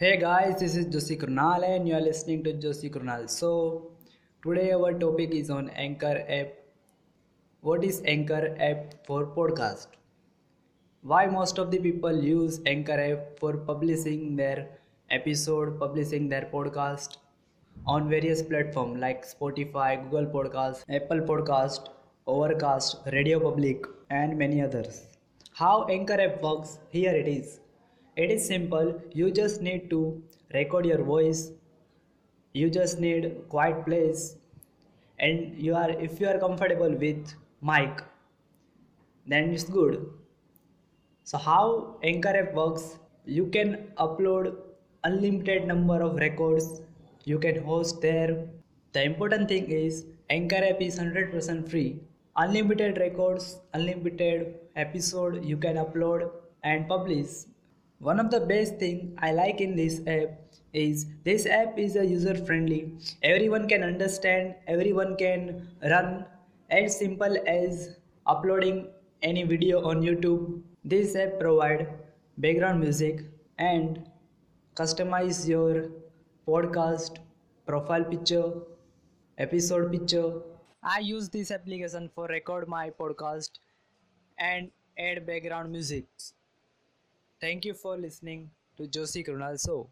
Hey guys, this is Joshi Krunal and you are listening to Joshi Krunal. So, today our topic is on Anchor app. What is Anchor app for podcast? Why most of the people use Anchor app for publishing their episode, publishing their podcast on various platforms like Spotify, Google Podcast, Apple Podcast, Overcast, Radio Public, and many others. How Anchor app works? Here it is. It is simple. You just need to record your voice. You just need quiet place, and you are if you are comfortable with mic, then it's good. So how Anchor app works? You can upload unlimited number of records. You can host there. The important thing is Anchor app is 100% free. Unlimited records, unlimited episode you can upload and publish. One of the best thing I like in this app is this app is a user friendly. Everyone can understand, everyone can run as simple as uploading any video on YouTube. This app provide background music and customize your podcast profile picture, episode picture. I use this application for record my podcast and add background music. Thank you for listening to Joshi Krunal Show.